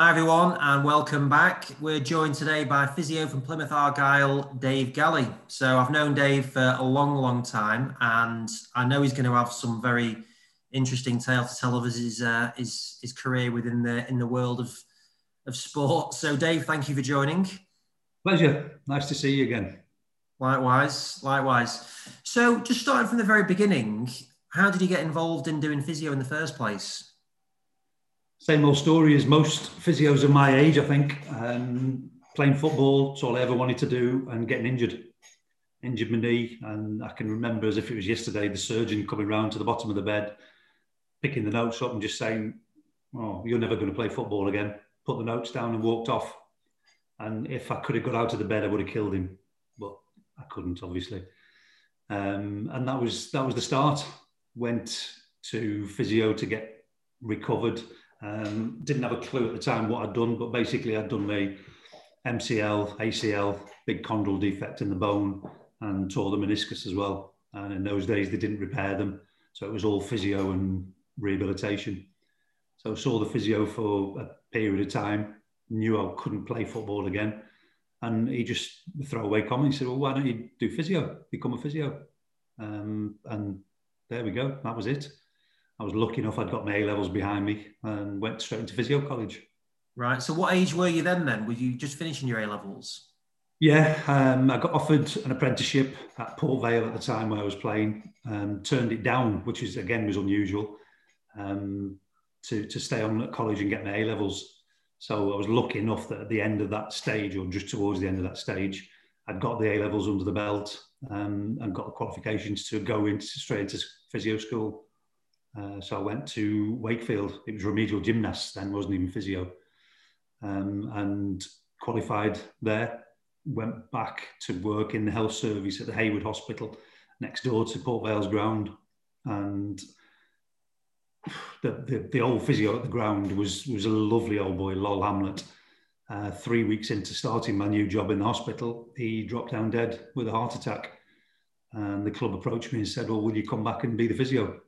Hi, everyone, and welcome back. We're joined today by physio from Plymouth Argyle, Dave Galley. So I've known Dave for a long, long time, and I know he's going to have some very interesting tale to tell of his uh, his, his career within the in the world of of sport. So, Dave, thank you for joining. Pleasure. Nice to see you again. Likewise, likewise. So, just starting from the very beginning, how did you get involved in doing physio in the first place? Same old story as most physios of my age, I think. Um, playing football, it's all I ever wanted to do, and getting injured. Injured my knee, and I can remember as if it was yesterday the surgeon coming round to the bottom of the bed, picking the notes up and just saying, Oh, you're never going to play football again. Put the notes down and walked off. And if I could have got out of the bed, I would have killed him. But I couldn't, obviously. Um, and that was that was the start. Went to physio to get recovered um, didn't have a clue at the time what I'd done, but basically I'd done my MCL, ACL, big chondral defect in the bone, and tore the meniscus as well. And in those days they didn't repair them, so it was all physio and rehabilitation. So I saw the physio for a period of time, knew I couldn't play football again, and he just throw away comment. He said, "Well, why don't you do physio? Become a physio?" Um, and there we go. That was it. I was lucky enough I'd got my A levels behind me and went straight into physio college. Right. So, what age were you then? Then were you just finishing your A levels? Yeah, um, I got offered an apprenticeship at Port Vale at the time where I was playing. Um, turned it down, which is again was unusual. Um, to to stay on at college and get my A levels. So I was lucky enough that at the end of that stage, or just towards the end of that stage, I'd got the A levels under the belt um, and got the qualifications to go into straight into physio school. Uh, so I went to Wakefield. It was remedial gymnast then, wasn't even physio, um, and qualified there. Went back to work in the health service at the Haywood Hospital next door to Port Vale's ground, and the, the, the old physio at the ground was was a lovely old boy, Lol Hamlett. Uh, three weeks into starting my new job in the hospital, he dropped down dead with a heart attack. And the club approached me and said, "Well, will you come back and be the physio?"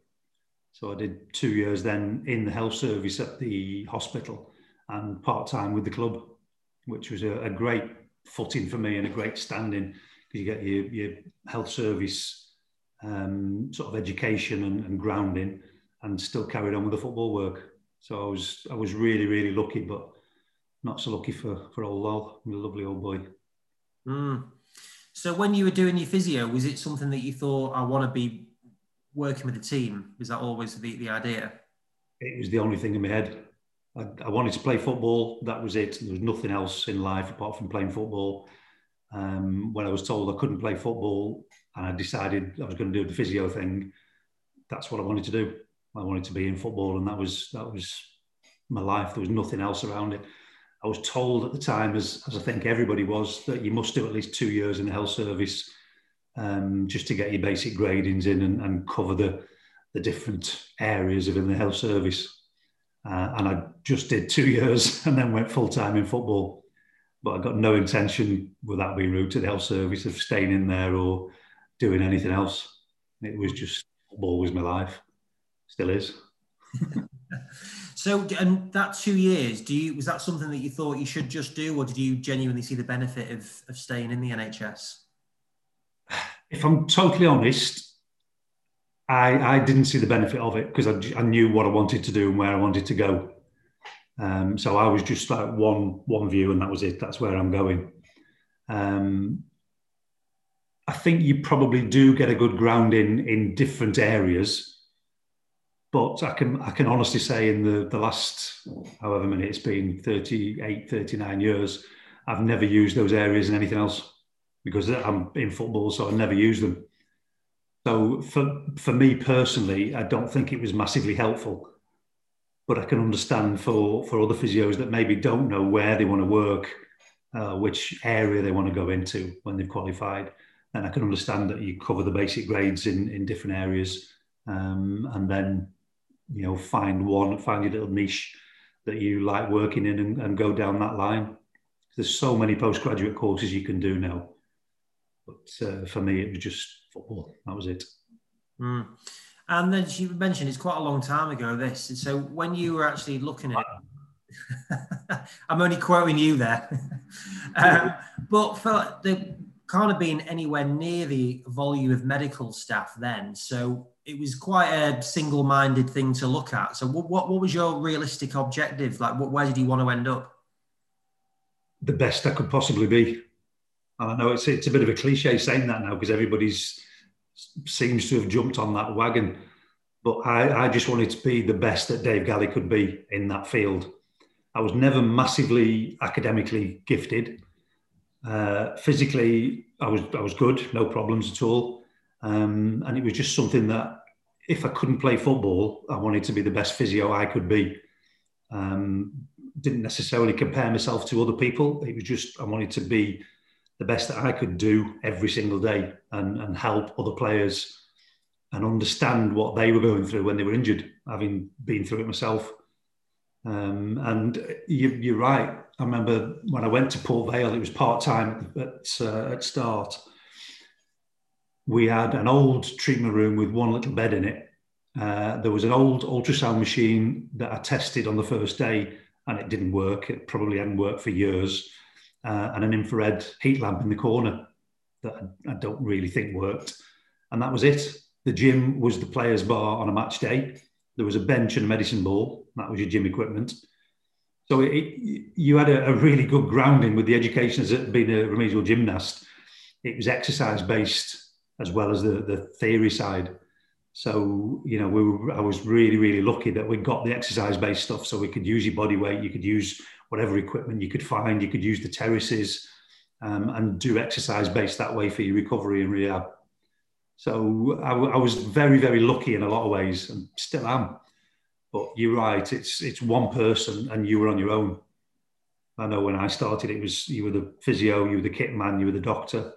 So I did two years then in the health service at the hospital and part time with the club, which was a, a, great footing for me and a great standing because you get your, your health service um, sort of education and, and, grounding and still carried on with the football work. So I was I was really really lucky, but not so lucky for for old Lol, a lovely old boy. Mm. So when you were doing your physio, was it something that you thought I want to be working with the team? Was that always the, the idea? It was the only thing in my head. I, I, wanted to play football. That was it. There was nothing else in life apart from playing football. Um, when I was told I couldn't play football and I decided I was going to do the physio thing, that's what I wanted to do. I wanted to be in football, and that was that was my life. There was nothing else around it. I was told at the time, as, as I think everybody was, that you must do at least two years in the health service um, just to get your basic gradings in and, and cover the, the different areas within the health service. Uh, and I just did two years and then went full time in football. But I got no intention, without being rude to the health service, of staying in there or doing anything else. It was just football was my life, still is. so, and that two years, do you was that something that you thought you should just do, or did you genuinely see the benefit of of staying in the NHS? If I'm totally honest, I, I didn't see the benefit of it because I, I knew what I wanted to do and where I wanted to go. Um, so I was just like one one view, and that was it. That's where I'm going. Um, I think you probably do get a good ground in in different areas, but I can I can honestly say in the the last however many it's been 38, 39 years, I've never used those areas in anything else because I'm in football, so I never use them. So for for me personally, I don't think it was massively helpful. But I can understand for for other physios that maybe don't know where they want to work, uh, which area they want to go into when they've qualified. And I can understand that you cover the basic grades in in different areas, um, and then you know find one, find your little niche that you like working in, and, and go down that line. There's so many postgraduate courses you can do now but uh, for me, it was just football. That was it. Mm. And then you mentioned it's quite a long time ago. This, and so when you were actually looking at I'm only quoting you there. um, but for the can't have been anywhere near the volume of medical staff then, so it was quite a single-minded thing to look at. So what, what, what was your realistic objective? Like, what, where did you want to end up? The best I could possibly be. I know it's it's a bit of a cliche saying that now because everybody's seems to have jumped on that wagon. But I, I just wanted to be the best that Dave Galley could be in that field. I was never massively academically gifted. Uh, physically, I was I was good, no problems at all. Um, and it was just something that if I couldn't play football, I wanted to be the best physio I could be. Um, didn't necessarily compare myself to other people. It was just I wanted to be the best that I could do every single day and, and help other players and understand what they were going through when they were injured, having been through it myself. Um, and you, are right. I remember when I went to Port Vale, it was part time at, uh, at start. We had an old treatment room with one little bed in it. Uh, there was an old ultrasound machine that I tested on the first day and it didn't work. It probably hadn't worked for years uh, and an infrared heat lamp in the corner that I, I, don't really think worked. And that was it. The gym was the players' bar on a match day. There was a bench and a medicine ball. That was your gym equipment. So it, it, you had a, a, really good grounding with the education as being a remedial gymnast. It was exercise based as well as the, the theory side. So, you know, we were, I was really, really lucky that we got the exercise based stuff so we could use your body weight, you could use whatever equipment you could find. You could use the terraces um, and do exercise based that way for your recovery and rehab. So I, I, was very, very lucky in a lot of ways and still am. But you're right, it's, it's one person and you were on your own. I know when I started, it was you were the physio, you were the kit man, you were the doctor,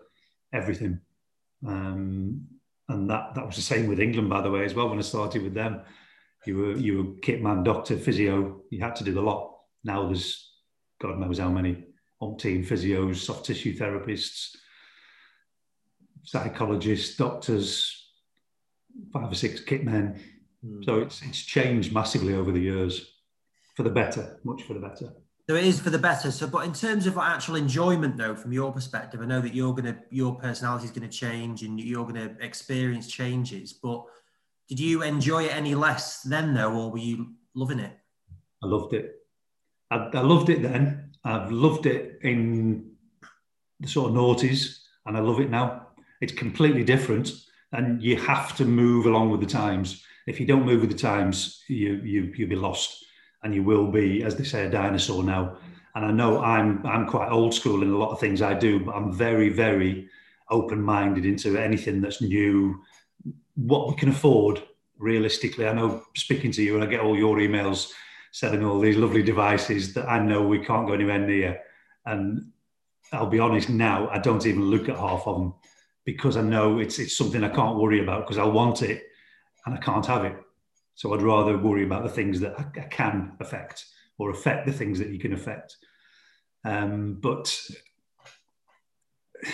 everything. Um, and that, that was the same with England, by the way, as well. When I started with them, you were you were kit man, doctor, physio. You had to do the lot. Now there's God knows how many umpteen physios, soft tissue therapists, psychologists, doctors, five or six kit men. Mm. So it's it's changed massively over the years for the better, much for the better. So it is for the better. So, but in terms of actual enjoyment, though, from your perspective, I know that you're gonna your personality is gonna change and you're gonna experience changes. But did you enjoy it any less then, though, or were you loving it? I loved it. I, I loved it then. I've loved it in the sort of noughties, and I love it now. It's completely different, and you have to move along with the times. If you don't move with the times, you you you'll be lost, and you will be, as they say, a dinosaur now. And I know I'm I'm quite old school in a lot of things I do, but I'm very very open-minded into anything that's new, what we can afford realistically. I know speaking to you, and I get all your emails selling all these lovely devices that I know we can't go anywhere near. And I'll be honest now, I don't even look at half of them because I know it's it's something I can't worry about because I want it and I can't have it. So I'd rather worry about the things that I, I can affect or affect the things that you can affect. Um, but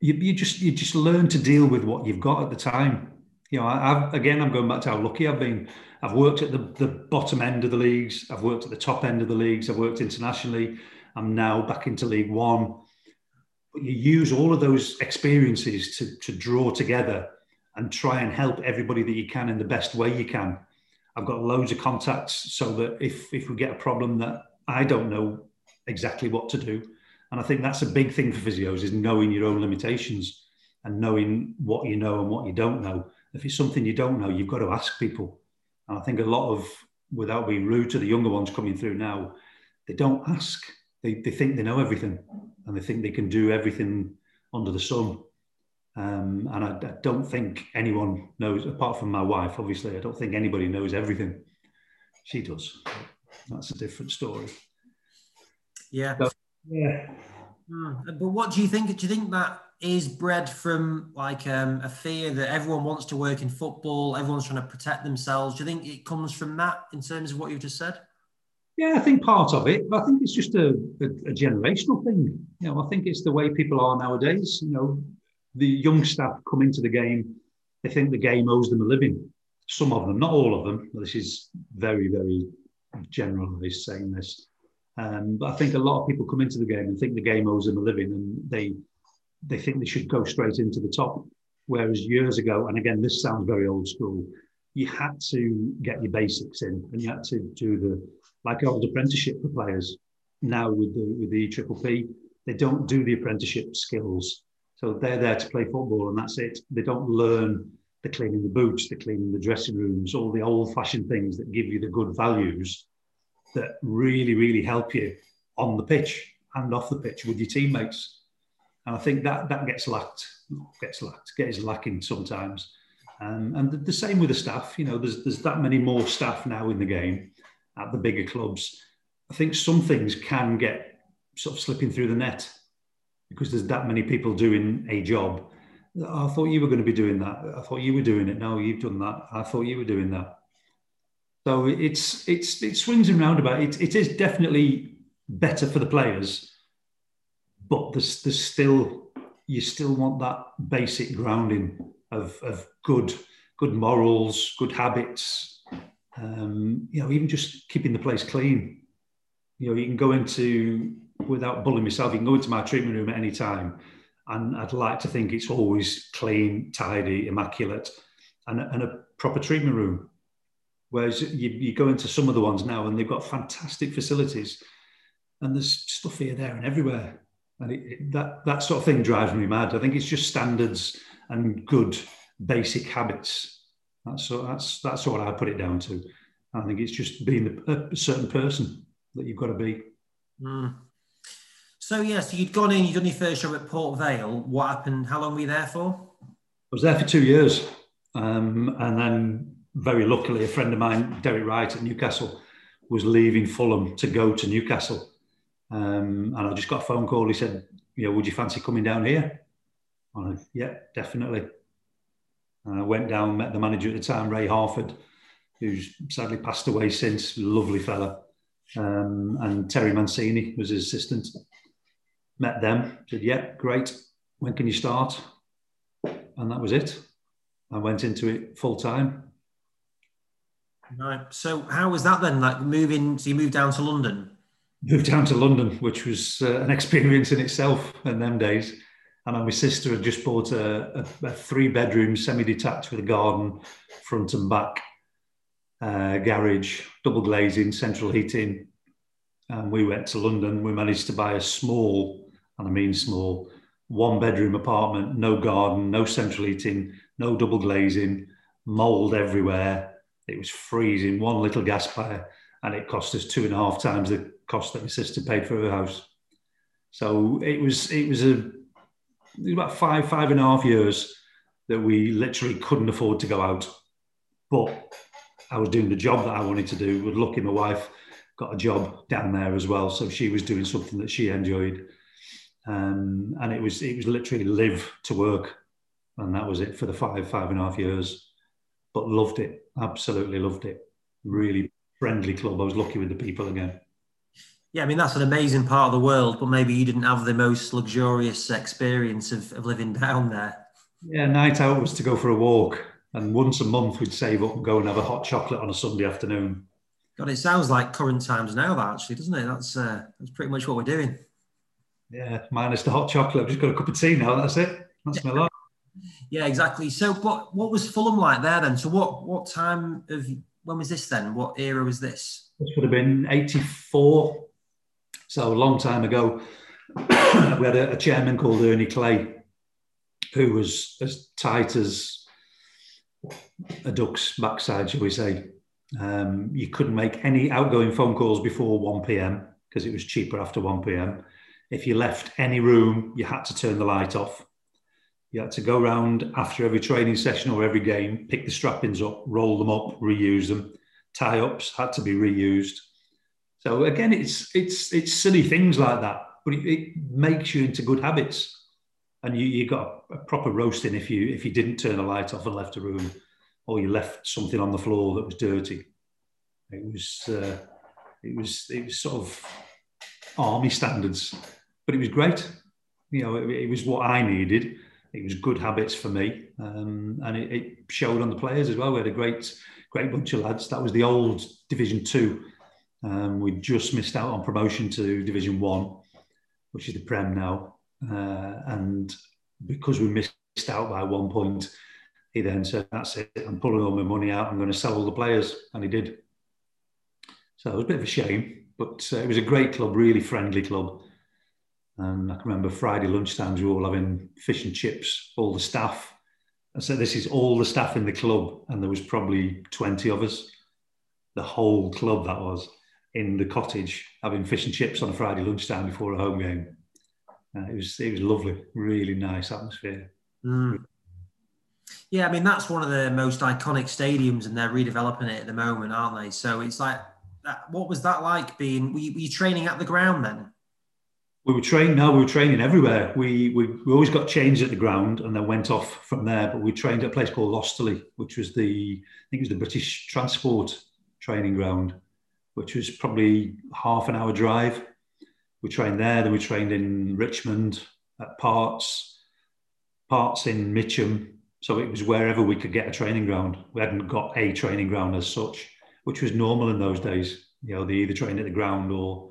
you, you just you just learn to deal with what you've got at the time. You know, I, again, I'm going back to how lucky I've been. I've worked at the, the bottom end of the leagues. I've worked at the top end of the leagues. I've worked internationally. I'm now back into League One. But you use all of those experiences to, to draw together and try and help everybody that you can in the best way you can. I've got loads of contacts so that if, if we get a problem that I don't know exactly what to do, and I think that's a big thing for physios is knowing your own limitations and knowing what you know and what you don't know. If it's something you don't know, you've got to ask people. And I think a lot of, without being rude to the younger ones coming through now, they don't ask. They, they think they know everything and they think they can do everything under the sun. Um, and I, I, don't think anyone knows, apart from my wife, obviously, I don't think anybody knows everything. She does. That's a different story. Yeah. So, yeah. Hmm. But what do you think? Do you think that is bred from like um, a fear that everyone wants to work in football, everyone's trying to protect themselves. Do you think it comes from that in terms of what you've just said? Yeah, I think part of it, but I think it's just a, a, a generational thing. You know, I think it's the way people are nowadays. You know, the young staff come into the game, they think the game owes them a living. Some of them, not all of them. This is very, very generalise saying this. Um, but I think a lot of people come into the game and think the game owes them a living, and they they think they should go straight into the top. Whereas years ago, and again, this sounds very old school, you had to get your basics in, and you had to do the like old apprenticeship for players. Now with the with the triple P, they don't do the apprenticeship skills, so they're there to play football, and that's it. They don't learn the cleaning the boots, the cleaning the dressing rooms, all the old-fashioned things that give you the good values that really, really help you on the pitch and off the pitch with your teammates. And I think that that gets lacked, gets lacked, gets lacking sometimes. Um, and the, the, same with the staff. You know, there's there's that many more staff now in the game at the bigger clubs. I think some things can get sort of slipping through the net because there's that many people doing a job. I thought you were going to be doing that. I thought you were doing it. No, you've done that. I thought you were doing that. So it's it's it swings and roundabouts. It, it is definitely better for the players, but there's there's still you still want that basic grounding of of good good morals, good habits. Um, you know, even just keeping the place clean. You know, you can go into without bullying myself. You can go into my treatment room at any time, and I'd like to think it's always clean, tidy, immaculate, and, and a proper treatment room. Whereas you, you go into some of the ones now, and they've got fantastic facilities, and there's stuff here, there, and everywhere. And it, that that sort of thing drives me mad. I think it's just standards and good basic habits. That's that's that's what I put it down to. I think it's just being a, a certain person that you've got to be. Mm. So yeah, so you'd gone in, you'd done your first job at Port Vale. What happened? How long were you there for? I was there for two years, um, and then very luckily, a friend of mine, Derek Wright at Newcastle, was leaving Fulham to go to Newcastle, um, and I just got a phone call. He said, "You know, would you fancy coming down here?" I "Yeah, definitely." And I went down, met the manager at the time, Ray Harford, who's sadly passed away since. Lovely fella, um, and Terry Mancini was his assistant met them, said, yeah, great. When can you start? And that was it. I went into it full time. Right. So how was that then? Like moving, so you moved down to London? Moved down to London, which was uh, an experience in itself in them days. And my sister had just bought a, a, a three bedroom semi detached with a garden, front and back, uh, garage, double glazing, central heating. And we went to London. We managed to buy a small and I mean small, one bedroom apartment, no garden, no central heating, no double glazing, mold everywhere. It was freezing, one little gas fire, and it cost us two and a half times the cost that my sister paid for her house. So it was it was a it was about five five and a half years that we literally couldn't afford to go out, but I was doing the job that I wanted to do. With lucky, my wife got a job down there as well, so she was doing something that she enjoyed um, and it was it was literally live to work, and that was it for the five five and a half years. But loved it, absolutely loved it. Really friendly club. I was lucky with the people again. Yeah, I mean that's an amazing part of the world, but maybe you didn't have the most luxurious experience of, of living down there. Yeah, night out was to go for a walk, and once a month we'd save up and go and have a hot chocolate on a Sunday afternoon. God, it sounds like current times now, that actually, doesn't it? That's uh, that's pretty much what we're doing. Yeah, minus the hot chocolate. I've just got a cup of tea now. That's it. That's my life. Yeah, exactly. So, but what was Fulham like there then? So, what what time of when was this then? What era was this? This would have been '84, so a long time ago. we had a, a, chairman called Ernie Clay, who was as tight as a duck's backside, shall we say. Um, you couldn't make any outgoing phone calls before 1 p.m. because it was cheaper after 1 p.m. If you left any room, you had to turn the light off. You had to go around after every training session or every game, pick the strappings up, roll them up, reuse them. Tie ups had to be reused. So again, it's it's it's silly things like that, but it, it makes you into good habits. And you, you got a, a proper roasting if you if you didn't turn the light off and left a room, or you left something on the floor that was dirty. It was uh, it was it was sort of army standards but it was great. You know, it, it was what I needed. It was good habits for me, um, and it, it, showed on the players as well. We had a great, great bunch of lads. That was the old Division Two Um, we just missed out on promotion to Division One, which is the Prem now. Uh, and because we missed out by one point, he then said, That's it, I'm pulling all my money out, I'm going to sell all the players. And he did. So it was a bit of a shame, but uh, it was a great club, really friendly club. And I can remember Friday lunchtimes, we were all having fish and chips, all the staff. I said, this is all the staff in the club, and there was probably 20 of us, the whole club that was, in the cottage having fish and chips on a Friday lunchtime before a home game. Uh, it was it was lovely, really nice atmosphere. Mm. Yeah, I mean that's one of the most iconic stadiums, and they're redeveloping it at the moment, aren't they? So it's like, what was that like being? Were you, were you training at the ground then? We were training. No, we were training everywhere. We, we we always got changed at the ground and then went off from there. But we trained at a place called Osterley, which was the I think it was the British Transport training ground, which was probably half an hour drive. We trained there. Then we trained in Richmond at Parts, Parts in Mitcham, so it was wherever we could get a training ground. We hadn't got a training ground as such, which was normal in those days. You know, they either trained at the ground or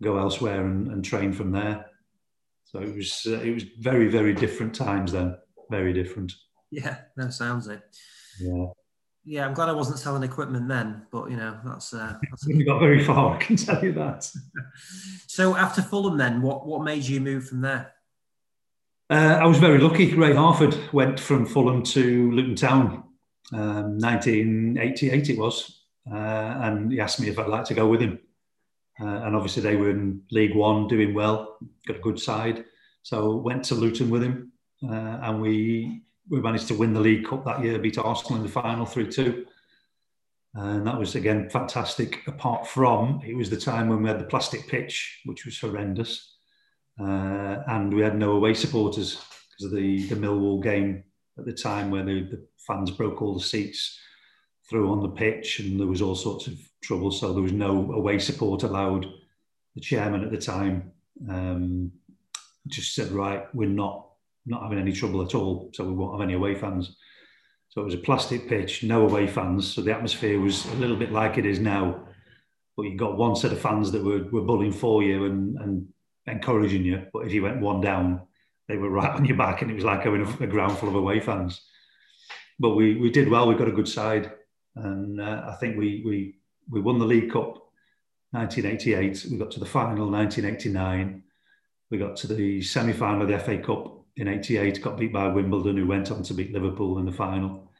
go elsewhere and, and train from there. So it was uh, it was very very different times then. Very different. Yeah, that sounds it. Yeah. Yeah, I'm glad I wasn't selling equipment then, but you know that's. Uh, that's we got very far. I can tell you that. so after Fulham, then what what made you move from there? Uh, I was very lucky. Ray Harford went from Fulham to Luton Town, um, 1988 it was, uh, and he asked me if I'd like to go with him. Uh, and obviously they were in League One, doing well, got a good side. So went to Luton with him, uh, and we we managed to win the League Cup that year, beat Arsenal in the final three two. And that was again fantastic. Apart from it was the time when we had the plastic pitch, which was horrendous uh, and we had no away supporters because of the, the Millwall game at the time where the, the fans broke all the seats through on the pitch and there was all sorts of trouble. So there was no away support allowed. The chairman at the time um, just said, right, we're not not having any trouble at all, so we won't have any away fans. So it was a plastic pitch, no away fans. So the atmosphere was a little bit like it is now. But you got one set of fans that were, were bullying for you and, and encouraging you. But if you went one down, they were right on your back, and it was like having a, a ground full of away fans. But we we did well. We got a good side, and uh, I think we we we won the League Cup 1988. We got to the final 1989. We got to the semi final of the FA Cup in 88, got beat by Wimbledon, who went on to beat Liverpool in the final.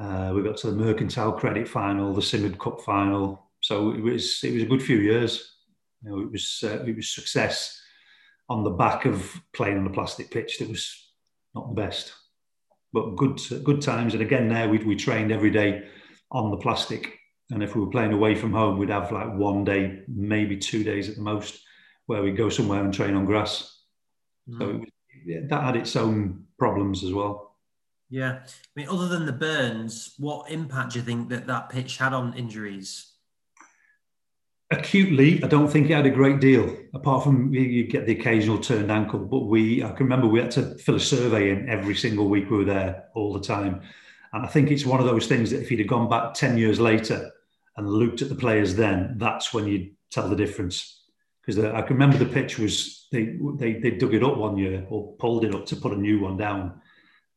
Uh, we got to the Mercantile Credit final, the Simod Cup final. So it was it was a good few years. You know, it was uh, it was success on the back of playing on a plastic pitch that was not the best, but good good times. And again, there we we trained every day on the plastic, and if we were playing away from home, we'd have like one day, maybe two days at the most, where we'd go somewhere and train on grass. Mm. So was, yeah, that had its own problems as well. Yeah, I mean, other than the burns, what impact do you think that that pitch had on injuries? acutely, I don't think it had a great deal, apart from you get the occasional turned ankle. But we, I can remember we had to fill a survey in every single week we were there all the time. And I think it's one of those things that if he'd have gone back 10 years later and looked at the players then, that's when you'd tell the difference. Because I can remember the pitch was, they, they, they dug it up one year or pulled it up to put a new one down.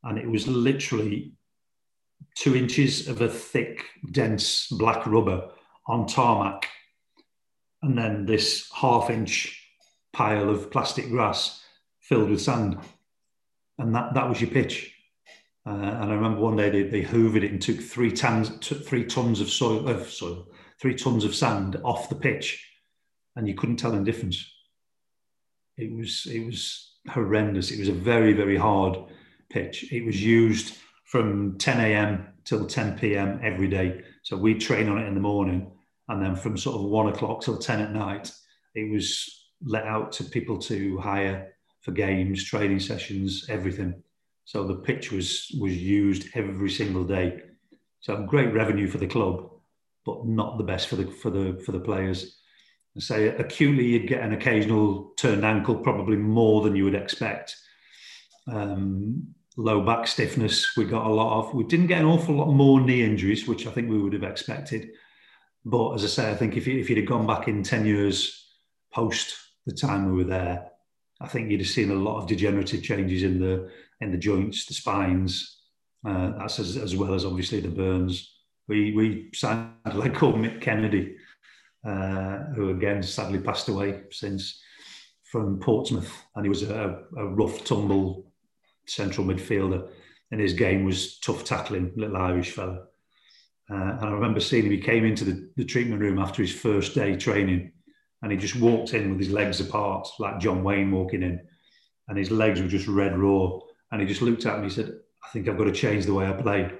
And it was literally two inches of a thick, dense black rubber on tarmac and then this half inch pile of plastic grass filled with sand. And that, that was your pitch. Uh, and I remember one day they, they hoovered it and took three tons, t- three tons of soil, of soil, three tons of sand off the pitch, and you couldn't tell the difference. It was it was horrendous. It was a very very hard pitch. It was used from 10 a.m. till 10 p.m. every day. So we train on it in the morning, and then from sort of one o'clock till 10 at night, it was let out to people to hire for games, training sessions, everything. So the pitch was was used every single day. So great revenue for the club, but not the best for the for the for the players. Say acutely, you'd get an occasional turned ankle, probably more than you would expect. Um, low back stiffness, we got a lot of. We didn't get an awful lot more knee injuries, which I think we would have expected But as I say, I think if, you, if you'd have gone back in 10 years post the time we were there, I think you'd have seen a lot of degenerative changes in the in the joints, the spines. Uh, that's as, as well as obviously the burns. We we signed a lad called Mick Kennedy, uh, who again sadly passed away since from Portsmouth, and he was a, a rough tumble central midfielder, and his game was tough tackling, little Irish fella. Uh, and I remember seeing him. He came into the, the treatment room after his first day training, and he just walked in with his legs apart, like John Wayne walking in, and his legs were just red raw. And he just looked at me. And he said, "I think I've got to change the way I play."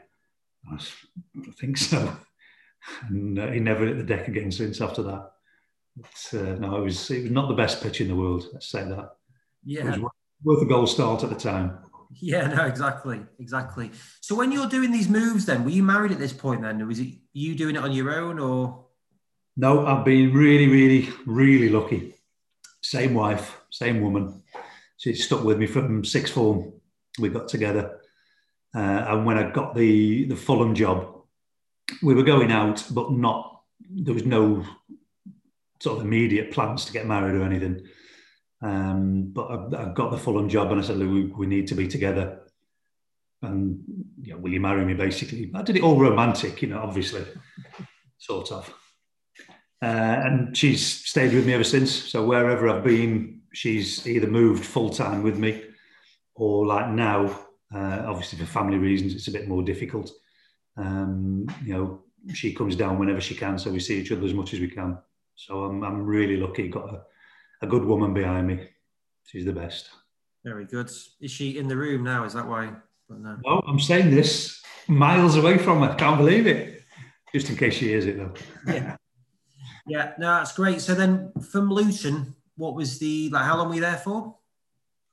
I, I think so. And uh, he never hit the deck again since after that. But, uh, no, it was it was not the best pitch in the world. Let's say that. Yeah, it was worth a goal start at the time. Yeah, no, exactly, exactly. So when you're doing these moves, then were you married at this point? Then was it you doing it on your own, or? No, I've been really, really, really lucky. Same wife, same woman. She stuck with me from sixth form. We got together, uh, and when I got the the Fulham job, we were going out, but not. There was no sort of immediate plans to get married or anything. Um, but I, I, got the Fulham job, and I said, we, we need to be together. And you know, will you marry me? Basically, I did it all romantic, you know, obviously, sort of. Uh, and she's stayed with me ever since. So wherever I've been, she's either moved full time with me, or like now, uh, obviously for family reasons, it's a bit more difficult. Um, you know, she comes down whenever she can, so we see each other as much as we can. So I'm, I'm really lucky. Got a, a good woman behind me. She's the best. Very good. Is she in the room now? Is that why? No. no, I'm saying this miles away from her. Can't believe it. Just in case she hears it, though. Yeah. Yeah, no, that's great. So then from Luton, what was the, like, how long were you there for?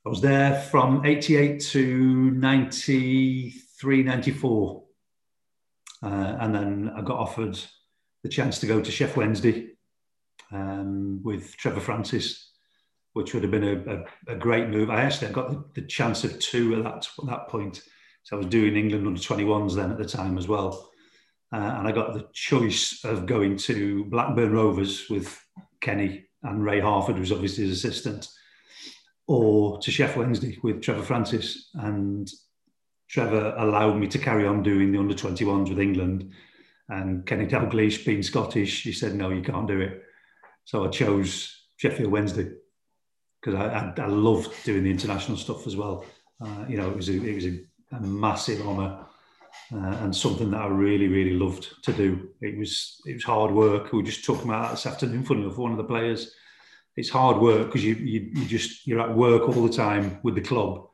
I was there from 88 to 93, 94. Uh, and then I got offered the chance to go to Sheff Wednesday um, with Trevor Francis, which would have been a, a, a great move. I actually got the, the, chance of two at that, at that point. So I was doing England under 21s then at the time as well. Uh, and I got the choice of going to Blackburn Rovers with Kenny and Ray Harford, who's obviously his assistant, or to Sheff Wednesday with Trevor Francis. And Trevor allowed me to carry on doing the under 21s with England. And Kenny Dalglish, being Scottish, he said, no, you can't do it. So I chose Sheffield Wednesday because I, I, I, loved doing the international stuff as well. Uh, you know, it was a, it was a, a massive honour uh, and something that I really, really loved to do. It was it was hard work. We were just talking about that this afternoon, funny enough, one of the players. It's hard work because you, you you just you're at work all the time with the club,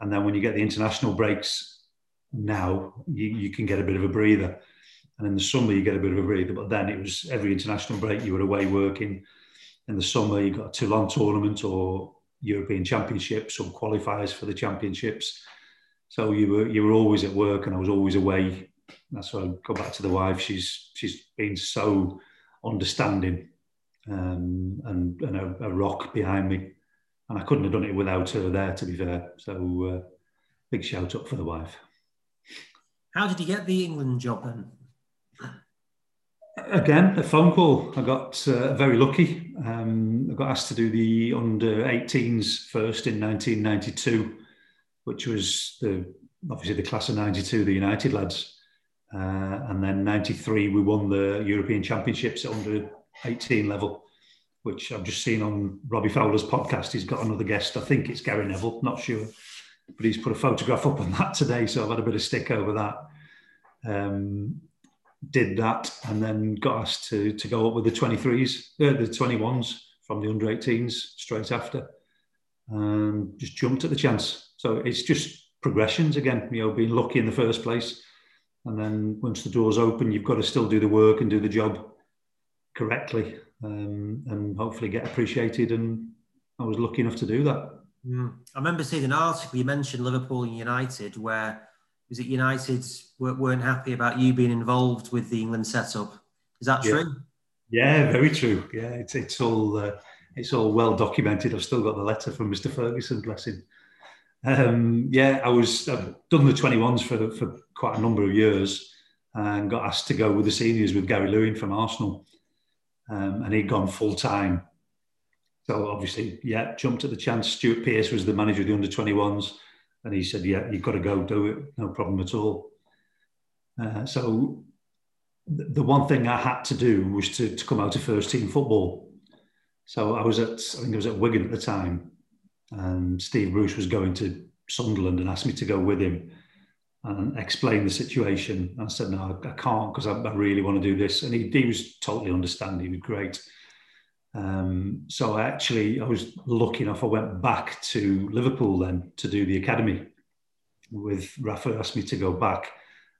and then when you get the international breaks, now you, you can get a bit of a breather. And in the summer you get a bit of a breather, but then it was every international break you were away working. In the summer you got a Toulon tournament or European Championships or qualifiers for the championships so you were you were always at work, and I was always away. That's why I go back to the wife. She's she's been so understanding um, and and a, a, rock behind me, and I couldn't have done it without her there. To be fair, so uh, big shout out for the wife. How did you get the England job then? Again, a phone call. I got uh, very lucky. Um, I got asked to do the under 18s first in 1992 which was the obviously the class of 92, the United lads. Uh, and then 93, we won the European Championships at under 18 level, which I've just seen on Robbie Fowler's podcast. He's got another guest. I think it's Gary Neville, not sure. But he's put a photograph up on that today. So I've had a bit of stick over that. Um, did that and then got asked to, to go up with the 23s, uh, the 21s from the under 18s straight after. And just jumped at the chance. So it's just progressions again, you know, being lucky in the first place. And then once the doors open, you've got to still do the work and do the job correctly um, and hopefully get appreciated. And I was lucky enough to do that. Mm. I remember seeing an article you mentioned Liverpool and United where was it United weren't happy about you being involved with the England setup? Is that yeah. true? Yeah, very true. Yeah, it's it's all uh, it's all well documented. I've still got the letter from Mr. Ferguson, bless him, um, yeah, I was I've done the 21s for, for quite a number of years. and got asked to go with the seniors with Gary Lewin from Arsenal. Um, and he'd gone full time. So obviously, yeah, jumped at the chance. Stuart Pearce was the manager of the under 21s. And he said, yeah, you've got to go do it. No problem at all. Uh, so the one thing I had to do was to, to come out of first team football. So I was at, I think I was at Wigan at the time, and Steve Bruce was going to Sunderland and asked me to go with him and explain the situation. I said, no, I can't because I, I, really want to do this. And he, he was totally understanding. He was great. Um, so I actually, I was lucky enough. I went back to Liverpool then to do the academy. With Rafa asked me to go back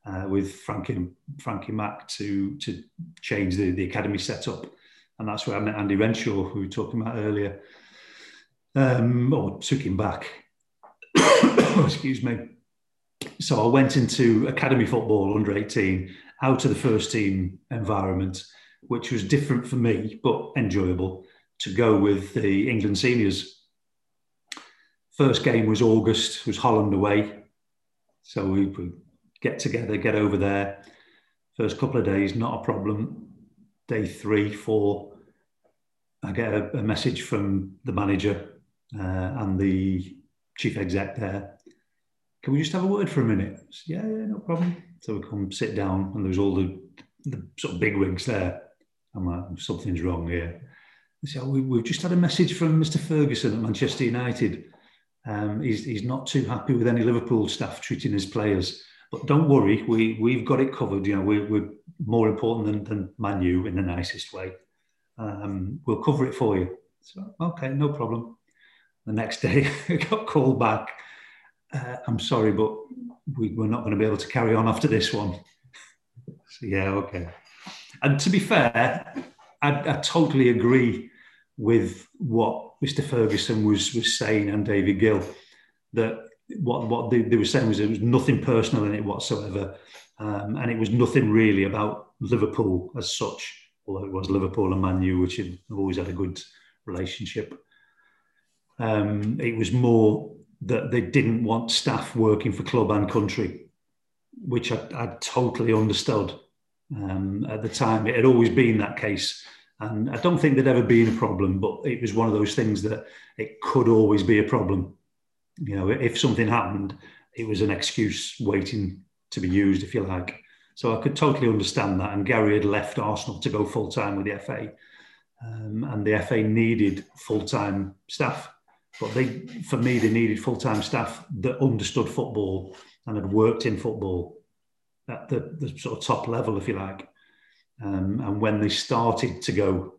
uh, with Frankie Frankie Mack to to change the, the academy setup, and that's where I met Andy Renshaw, who we were talking about earlier. Um, or took him back. Excuse me. So I went into academy football under 18, out of the first team environment, which was different for me but enjoyable to go with the England seniors. First game was August, was Holland away. So we, get together, get over there. First couple of days, not a problem. Day three, four, I get a, a message from the manager uh, and the chief exec there. Can we just have a word for a minute? Said, yeah, yeah, no problem. So we come sit down, and there's all the, the sort of big wigs there. I'm like, something's wrong here. They say, oh, we, we've just had a message from Mr. Ferguson at Manchester United. Um, he's, he's not too happy with any Liverpool staff treating his players. But don't worry, we we've got it covered. You know, we, we're more important than, than Man U in the nicest way. Um, we'll cover it for you. So okay, no problem. The next day, I got called back. Uh, I'm sorry, but we, we're not going to be able to carry on after this one. so, yeah, okay. And to be fair, I, I totally agree with what Mr. Ferguson was was saying and David Gill that what what they, they were saying was there was nothing personal in it whatsoever, um, and it was nothing really about Liverpool as such. Although it was Liverpool and Man U, which had always had a good relationship. Um, it was more that they didn't want staff working for club and country, which I, I totally understood. Um, at the time, it had always been that case. And I don't think there'd ever been a problem, but it was one of those things that it could always be a problem you know, if something happened, it was an excuse waiting to be used, if you like. So I could totally understand that. And Gary had left Arsenal to go full time with the FA, um, and the FA needed full time staff. But they, for me, they needed full time staff that understood football and had worked in football at the, the sort of top level, if you like. Um, and when they started to go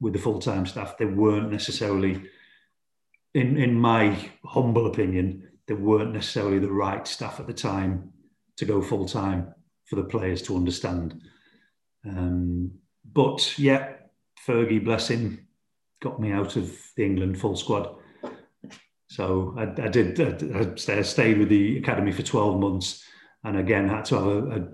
with the full time staff, they weren't necessarily in in my humble opinion, they weren't necessarily the right staff at the time to go full time for the players to understand. Um, but yeah, Fergie, bless him, got me out of the England full squad. So I, I did. I, I stayed with the academy for twelve months, and again had to have a, a,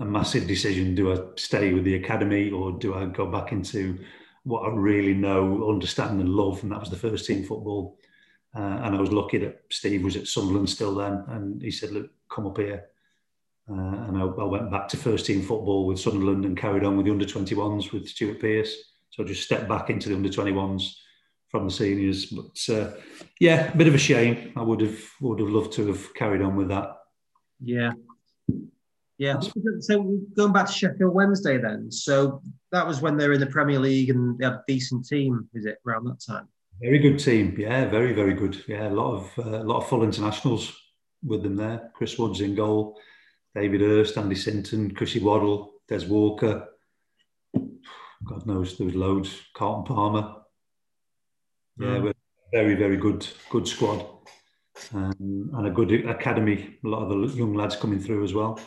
a massive decision: do I stay with the academy or do I go back into what I really know, understand, and love, and that was the first team football. Uh, and I was lucky that Steve was at Sunderland still then, and he said, "Look, come up here." Uh, and I, I, went back to first team football with Sunderland and carried on with the under 21s with Stuart Pearce. So I just stepped back into the under 21s from the seniors. But uh, yeah, a bit of a shame. I would have would have loved to have carried on with that. Yeah, yeah. So going back to Sheffield Wednesday then. So that was when they were in the Premier League and they had a decent team. Is it around that time? Very good team. Yeah, very very good. Yeah, a lot of uh, a lot of full internationals with them there. Chris Woods in goal, David Hirst, Andy Sinton, Chrissy Waddle, Des Walker. God knows there was loads. Carlton Palmer. Yeah, mm. we're very very good good squad. Um, and a good academy. A lot of the young lads coming through as well.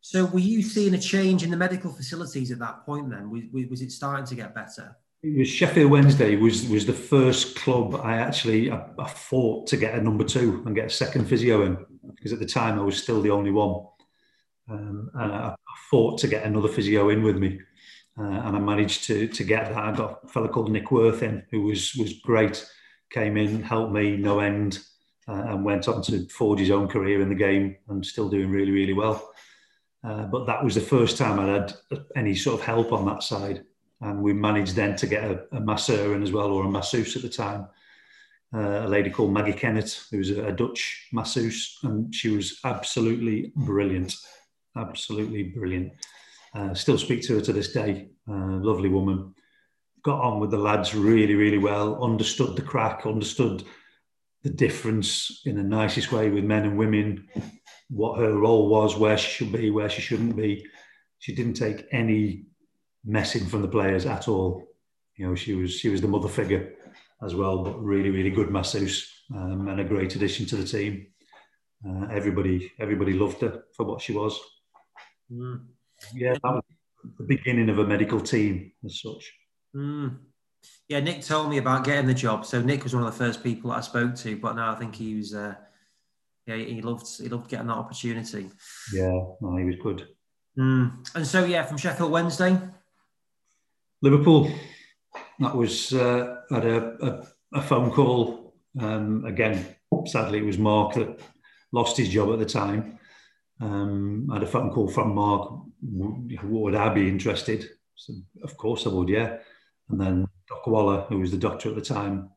So, were you seeing a change in the medical facilities at that point? Then was, was it starting to get better? It was Sheffield Wednesday was was the first club I actually I, I, fought to get a number two and get a second physio in because at the time I was still the only one, um, and I, I, fought to get another physio in with me, uh, and I managed to to get that. I got a fellow called Nick Worth in who was was great, came in, helped me no end, uh, and went on to forge his own career in the game and still doing really really well. Uh, but that was the first time I'd had any sort of help on that side. And we managed then to get a, a masseur in as well, or a masseuse at the time, uh, a lady called Maggie Kennett, who was a, a Dutch masseuse, and she was absolutely brilliant, absolutely brilliant. Uh, still speak to her to this day. Uh, lovely woman. Got on with the lads really, really well. Understood the crack. Understood the difference in the nicest way with men and women. What her role was, where she should be, where she shouldn't be. She didn't take any messing from the players at all. You know, she was she was the mother figure as well, but really, really good masseuse um, and a great addition to the team. Uh, everybody, everybody loved her for what she was. Mm. Yeah, that was the beginning of a medical team as such. Mm. Yeah, Nick told me about getting the job. So Nick was one of the first people I spoke to, but now I think he was. Uh, yeah, he loved he loved getting that opportunity. Yeah, no, he was good. Mm. And so yeah, from Sheffield Wednesday, Liverpool. That was uh, had a, a, a phone call. Um, again, sadly, it was Mark that lost his job at the time. Um, I had a phone call from Mark. Would I be interested? So, of course, I would. Yeah. And then Dr. Waller, who was the doctor at the time,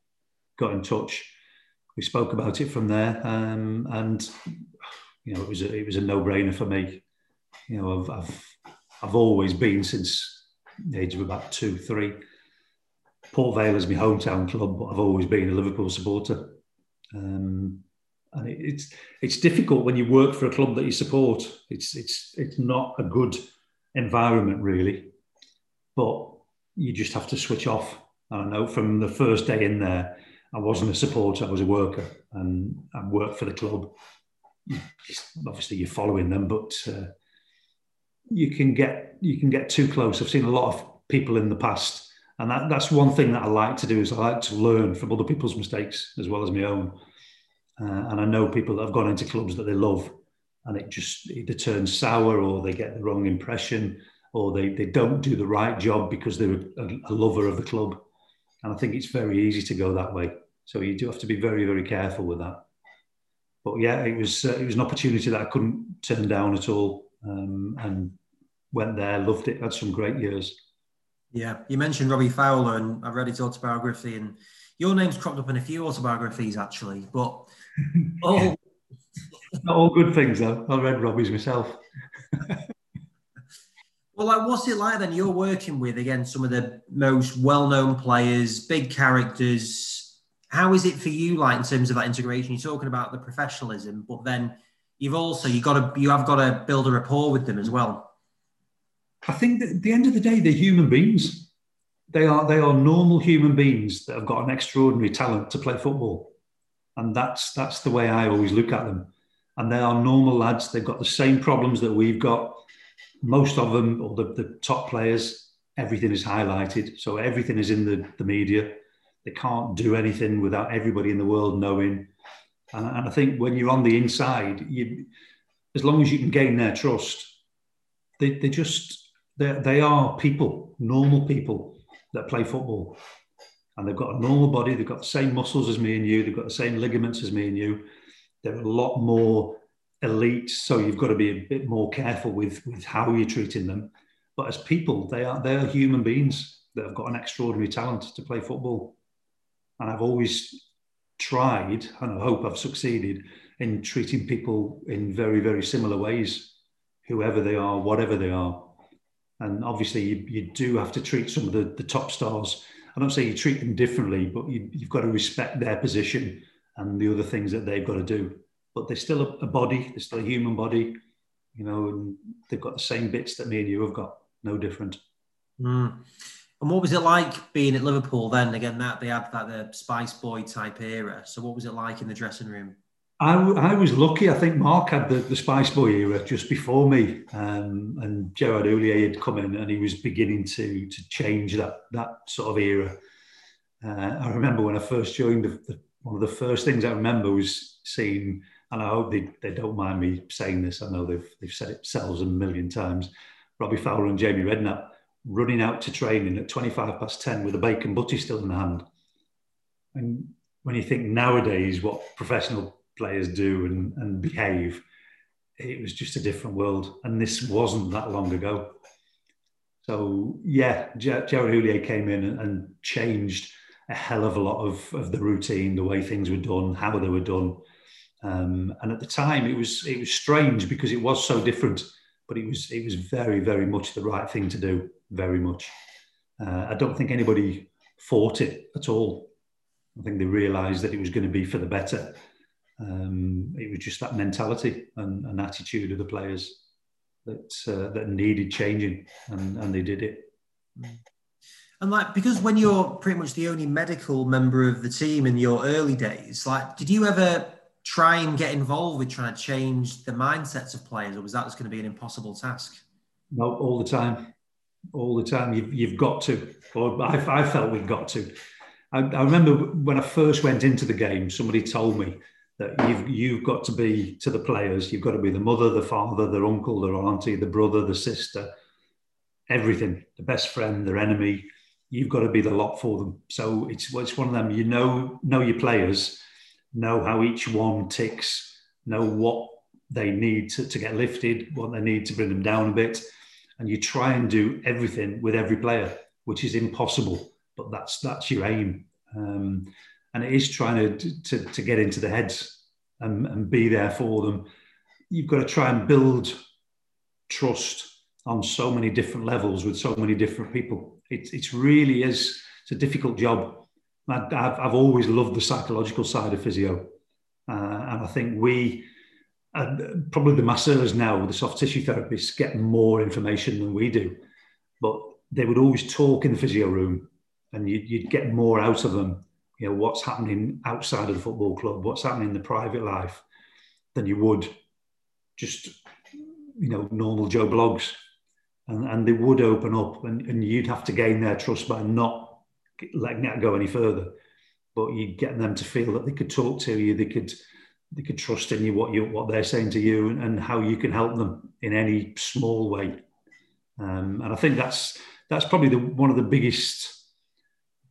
got in touch. We spoke about it from there, um, and you know, it was a, it was a no brainer for me. You know, I've, I've I've always been since the age of about two, three. Port Vale is my hometown club, but I've always been a Liverpool supporter. Um, and it, it's it's difficult when you work for a club that you support. It's it's it's not a good environment really, but you just have to switch off. I know from the first day in there, I wasn't a supporter; I was a worker, and I worked for the club. Obviously, you're following them, but uh, you can get you can get too close. I've seen a lot of people in the past, and that, that's one thing that I like to do is I like to learn from other people's mistakes as well as my own. Uh, and I know people that have gone into clubs that they love, and it just either turns sour or they get the wrong impression or they, they don't do the right job because they're a, a lover of the club. And I think it's very easy to go that way. So you do have to be very, very careful with that. But yeah, it was uh, it was an opportunity that I couldn't turn down at all, um, and went there, loved it, had some great years. Yeah, you mentioned Robbie Fowler, and I've read his autobiography, and your name's cropped up in a few autobiographies actually. But all not all good things though. I read Robbie's myself. well, like, what's it like then? You're working with again some of the most well-known players, big characters. How is it for you, like in terms of that integration? You're talking about the professionalism, but then you've also you got to you have got to build a rapport with them as well. I think that at the end of the day, they're human beings. They are they are normal human beings that have got an extraordinary talent to play football, and that's that's the way I always look at them. And they are normal lads. They've got the same problems that we've got. Most of them, or the, the top players, everything is highlighted. So everything is in the, the media. They can't do anything without everybody in the world knowing. And, and I think when you're on the inside, you, as long as you can gain their trust, they, they just they they are people, normal people that play football. And they've got a normal body, they've got the same muscles as me and you, they've got the same ligaments as me and you. They're a lot more elite, so you've got to be a bit more careful with, with how you're treating them. But as people, they are they are human beings that have got an extraordinary talent to play football. And I've always tried, and I hope I've succeeded in treating people in very, very similar ways, whoever they are, whatever they are. And obviously, you, you do have to treat some of the, the top stars. I don't say you treat them differently, but you, you've got to respect their position and the other things that they've got to do. But they're still a, a body, they're still a human body, you know, and they've got the same bits that me and you have got, no different. Mm. And what was it like being at Liverpool then? Again, that they had that the Spice Boy type era. So what was it like in the dressing room? I, I was lucky. I think Mark had the, the Spice Boy era just before me, um, and Gerard Houllier had come in, and he was beginning to to change that that sort of era. Uh, I remember when I first joined, the, the, one of the first things I remember was seeing, and I hope they, they don't mind me saying this. I know they've they've said it sells a million times. Robbie Fowler and Jamie Redknapp running out to training at 25 past 10 with a bacon butty still in the hand. And when you think nowadays what professional players do and, and behave, it was just a different world. And this wasn't that long ago. So, yeah, Gerard Houllier came in and, and changed a hell of a lot of, of the routine, the way things were done, how they were done. Um, and at the time, it was it was strange because it was so different, but it was it was very very much the right thing to do. Very much. Uh, I don't think anybody fought it at all. I think they realised that it was going to be for the better. Um, it was just that mentality and, and attitude of the players that uh, that needed changing, and, and they did it. And like because when you're pretty much the only medical member of the team in your early days, like did you ever try and get involved with trying to change the mindsets of players, or was that just going to be an impossible task? No, all the time, all the time. You've, you've got to, or I, I felt we've got to. I, I remember when I first went into the game, somebody told me that you've you've got to be to the players. You've got to be the mother, the father, their uncle, their auntie, the brother, the sister, everything. The best friend, their enemy. You've got to be the lot for them. So it's it's one of them. You know know your players, know how each one ticks, know what they need to, to get lifted, what they need to bring them down a bit, and you try and do everything with every player, which is impossible. But that's that's your aim. Um, and it is trying to, to, to get into the heads and, and be there for them. You've got to try and build trust on so many different levels with so many different people. It, it really is, it's a difficult job. I've, I've always loved the psychological side of physio. Uh, and I think we, uh, probably the masseurs now, the soft tissue therapists, get more information than we do. But they would always talk in the physio room and you'd, you'd get more out of them you know what's happening outside of the football club, what's happening in the private life, than you would just you know normal Joe Bloggs, and and they would open up, and, and you'd have to gain their trust by not letting that go any further, but you'd get them to feel that they could talk to you, they could they could trust in you what you what they're saying to you and, and how you can help them in any small way. Um, and I think that's that's probably the, one of the biggest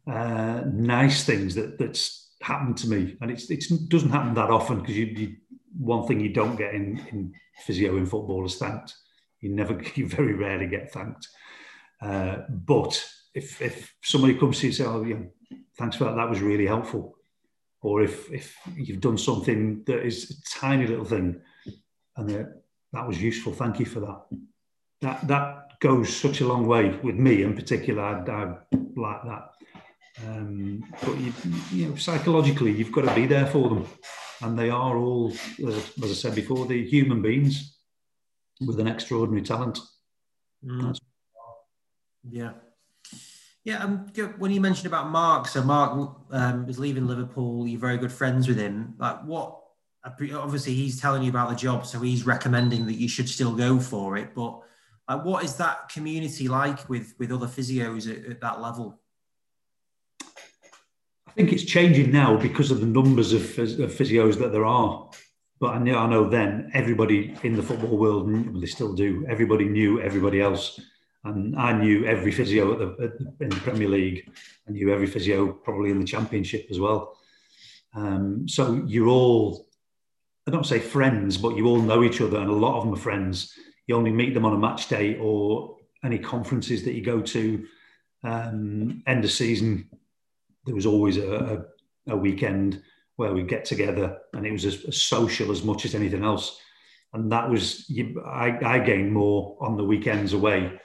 uh, nice things that that's happened to me, and it's, it doesn't happen that often because you, you, one thing you don't get in, in physio in football is thanked. You never, you very rarely get thanked. Uh, but if if somebody comes to you and say, "Oh, yeah, thanks for that. That was really helpful," or if if you've done something that is a tiny little thing, and that was useful, thank you for that. That that goes such a long way with me in particular. I, I like that. Um, but you, you know, psychologically, you've got to be there for them, and they are all, uh, as I said before, the human beings with an extraordinary talent. Mm. Yeah. Yeah, um, when you mentioned about Mark, so Mark um, is leaving Liverpool. You're very good friends with him. Like, what? Obviously, he's telling you about the job, so he's recommending that you should still go for it. But like, what is that community like with with other physios at, at that level? I think it's changing now because of the numbers of, of physios that there are. But I know, I know then everybody in the football world, they still do. Everybody knew everybody else, and I knew every physio at the, at the, in the Premier League. I knew every physio probably in the Championship as well. Um, so you're all, I don't say friends, but you all know each other, and a lot of them are friends. You only meet them on a match day or any conferences that you go to. Um, end of season there was always a, a, a weekend where we'd get together and it was as, a, social as much as anything else. And that was, you, I, I gained more on the weekends away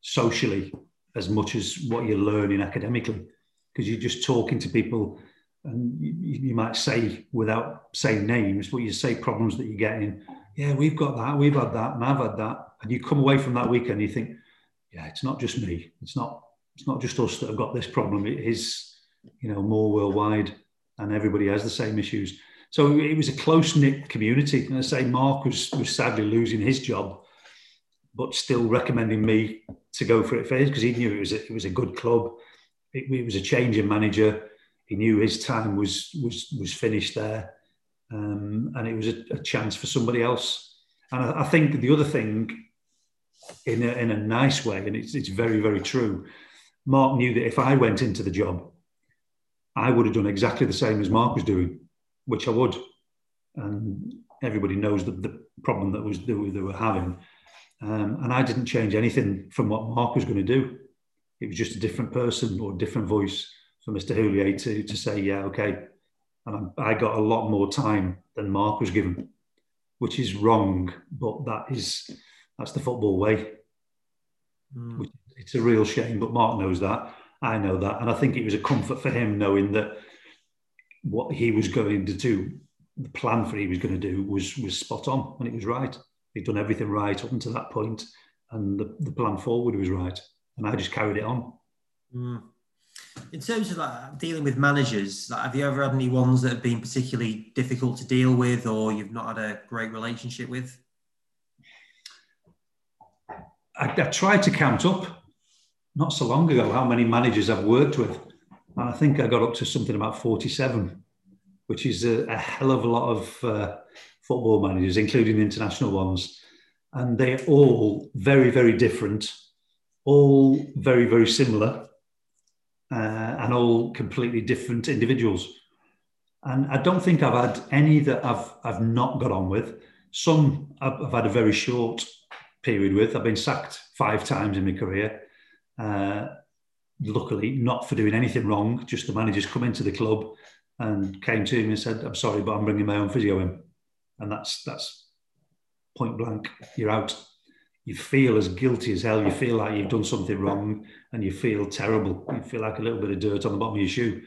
socially as much as what you're learning academically because you're just talking to people and you, you, might say without saying names, but you say problems that you're getting. Yeah, we've got that, we've had that, and I've had that. And you come away from that weekend, you think, yeah, it's not just me. It's not. It's not just us that have got this problem. It is you know, more worldwide, and everybody has the same issues. So it was a close knit community. And I say Mark was, was sadly losing his job, but still recommending me to go for it first because he knew it was a, it was a good club. It, it, was a change in manager. He knew his time was was was finished there, um, and it was a, a, chance for somebody else. And I, I think the other thing, in a, in a nice way, and it's it's very very true. Mark knew that if I went into the job, I would have done exactly the same as Mark was doing, which I would. And Everybody knows the, the problem that was that they were having, um, and I didn't change anything from what Mark was going to do. It was just a different person or a different voice for Mr. Houllier to to say, yeah, okay. And I, I got a lot more time than Mark was given, which is wrong, but that is that's the football way. Mm. It's a real shame, but Mark knows that. I know that, and I think it was a comfort for him knowing that what he was going to do, the plan for he was going to do, was was spot on, and it was right. He'd done everything right up until that point, and the, the plan forward was right, and I just carried it on. Mm. In terms of like dealing with managers, like, have you ever had any ones that have been particularly difficult to deal with, or you've not had a great relationship with? I, I tried to count up not so long ago how many managers I've worked with. And I think I got up to something about 47, which is a, a hell of a lot of uh, football managers, including international ones. And they're all very, very different, all very, very similar, uh, and all completely different individuals. And I don't think I've had any that I've, I've not got on with. Some I've had a very short period with. I've been sacked five times in my career. Uh, luckily, not for doing anything wrong, just the managers come into the club and came to me and said, I'm sorry, but I'm bringing my own physio in. And that's, that's point blank, you're out. You feel as guilty as hell. You feel like you've done something wrong and you feel terrible. You feel like a little bit of dirt on the bottom of your shoe.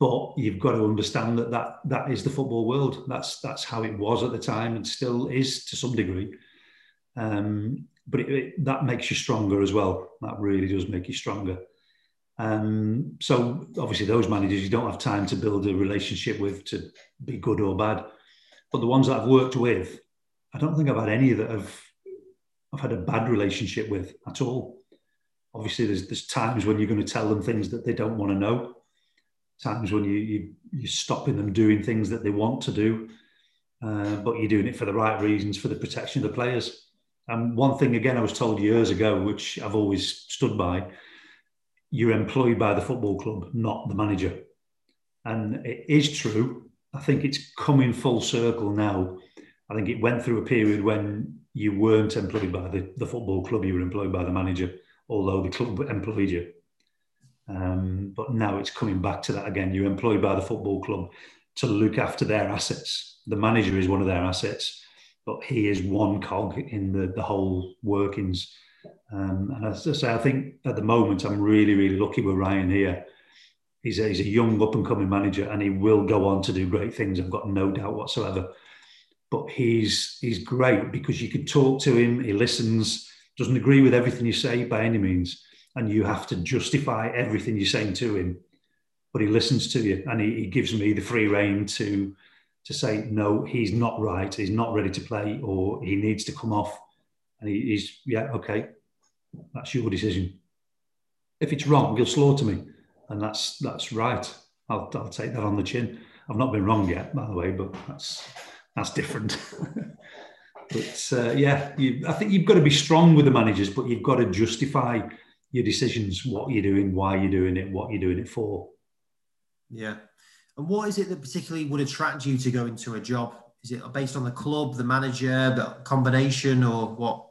But you've got to understand that that, that is the football world. That's, that's how it was at the time and still is to some degree. Um, but it, it, that makes you stronger as well. That really does make you stronger. Um, so obviously those managers you don't have time to build a relationship with to be good or bad. But the ones that I've worked with, I don't think I've had any that have I've had a bad relationship with at all. Obviously, there's there's times when you're going to tell them things that they don't want to know. Times when you you you're stopping them doing things that they want to do, uh, but you're doing it for the right reasons for the protection of the players. And one thing, again, I was told years ago, which I've always stood by you're employed by the football club, not the manager. And it is true. I think it's coming full circle now. I think it went through a period when you weren't employed by the, the football club, you were employed by the manager, although the club employed you. Um, but now it's coming back to that again. You're employed by the football club to look after their assets. The manager is one of their assets but he is one cog in the, the whole workings. Um, and as I say, I think at the moment I'm really, really lucky with Ryan here. He's a, he's a young up and coming manager and he will go on to do great things. I've got no doubt whatsoever. But he's he's great because you can talk to him, he listens, doesn't agree with everything you say by any means, and you have to justify everything you're saying to him. But he listens to you and he, he gives me the free rein to to say no, he's not right, he's not ready to play, or he needs to come off. And he, he's yeah, okay, that's your decision. If it's wrong, he'll slaughter me, and that's that's right. I'll, I'll take that on the chin. I've not been wrong yet, by the way, but that's that's different. but uh, yeah, you, I think you've got to be strong with the managers, but you've got to justify your decisions, what you're doing, why you're doing it, what you're doing it for. Yeah, and what is it that particularly would attract you to go into a job? Is it based on the club, the manager, the combination, or what?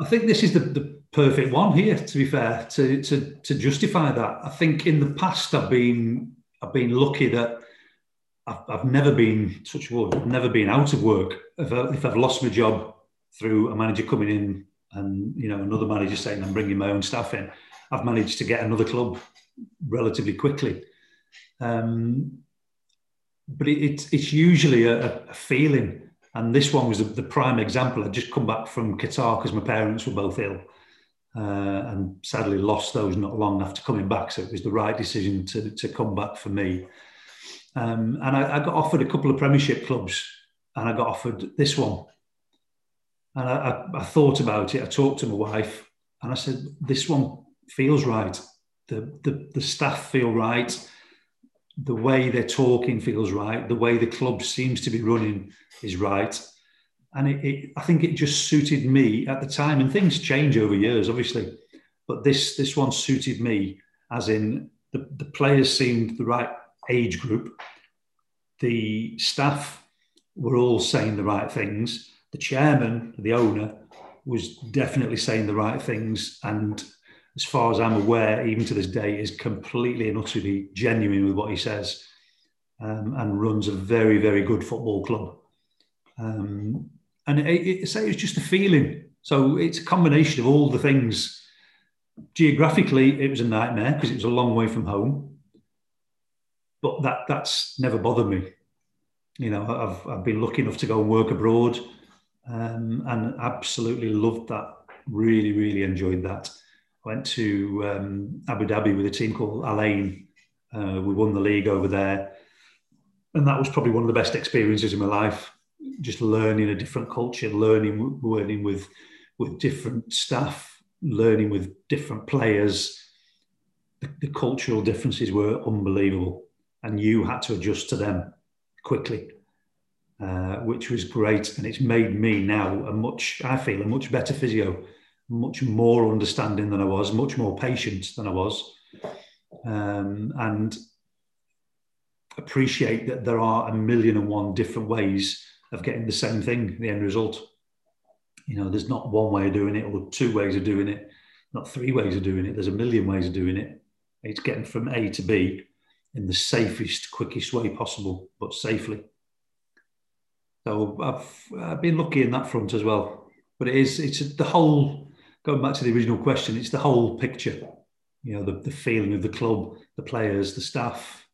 I think this is the, the perfect one here. To be fair, to, to to justify that, I think in the past I've been I've been lucky that I've, I've never been such wood. I've never been out of work. If, I, if I've lost my job through a manager coming in and you know another manager saying I'm bringing my own staff in, I've managed to get another club relatively quickly. Um, but it, it's it's usually a, a, feeling. And this one was the, the prime example. I'd just come back from Qatar because my parents were both ill, uh, and sadly lost those not long after coming back. So it was the right decision to to come back for me. Um, and I, I, got offered a couple of Premiership clubs, and I got offered this one. And I, I, I thought about it. I talked to my wife, and I said, "This one feels right. The the, the staff feel right." The way they're talking feels right. The way the club seems to be running is right. And it, it, I think it just suited me at the time. And things change over years, obviously. But this this one suited me, as in the, the players seemed the right age group. The staff were all saying the right things. The chairman, the owner, was definitely saying the right things. And as far as I'm aware, even to this day, is completely and utterly genuine with what he says um, and runs a very, very good football club. Um, and it, it, it's just a feeling. So it's a combination of all the things. Geographically, it was a nightmare because it was a long way from home. But that that's never bothered me. You know, I've I've been lucky enough to go and work abroad, um, and absolutely loved that. Really, really enjoyed that. Went to um, Abu Dhabi with a team called Al Ain. Uh, we won the league over there, and that was probably one of the best experiences in my life just learning a different culture, learning learning with with different staff, learning with different players. The, the, cultural differences were unbelievable, and you had to adjust to them quickly, uh, which was great. And it's made me now a much, I feel, a much better physio, much more understanding than I was, much more patient than I was, um, and appreciate that there are a million and one different ways of getting the same thing, the end result. You know, there's not one way of doing it or two ways of doing it, not three ways of doing it. There's a million ways of doing it. It's getting from A to B in the safest, quickest way possible, but safely. So I've, I've been lucky in that front as well. But it is, it's the whole, going back to the original question, it's the whole picture. You know, the, the feeling of the club, the players, the staff,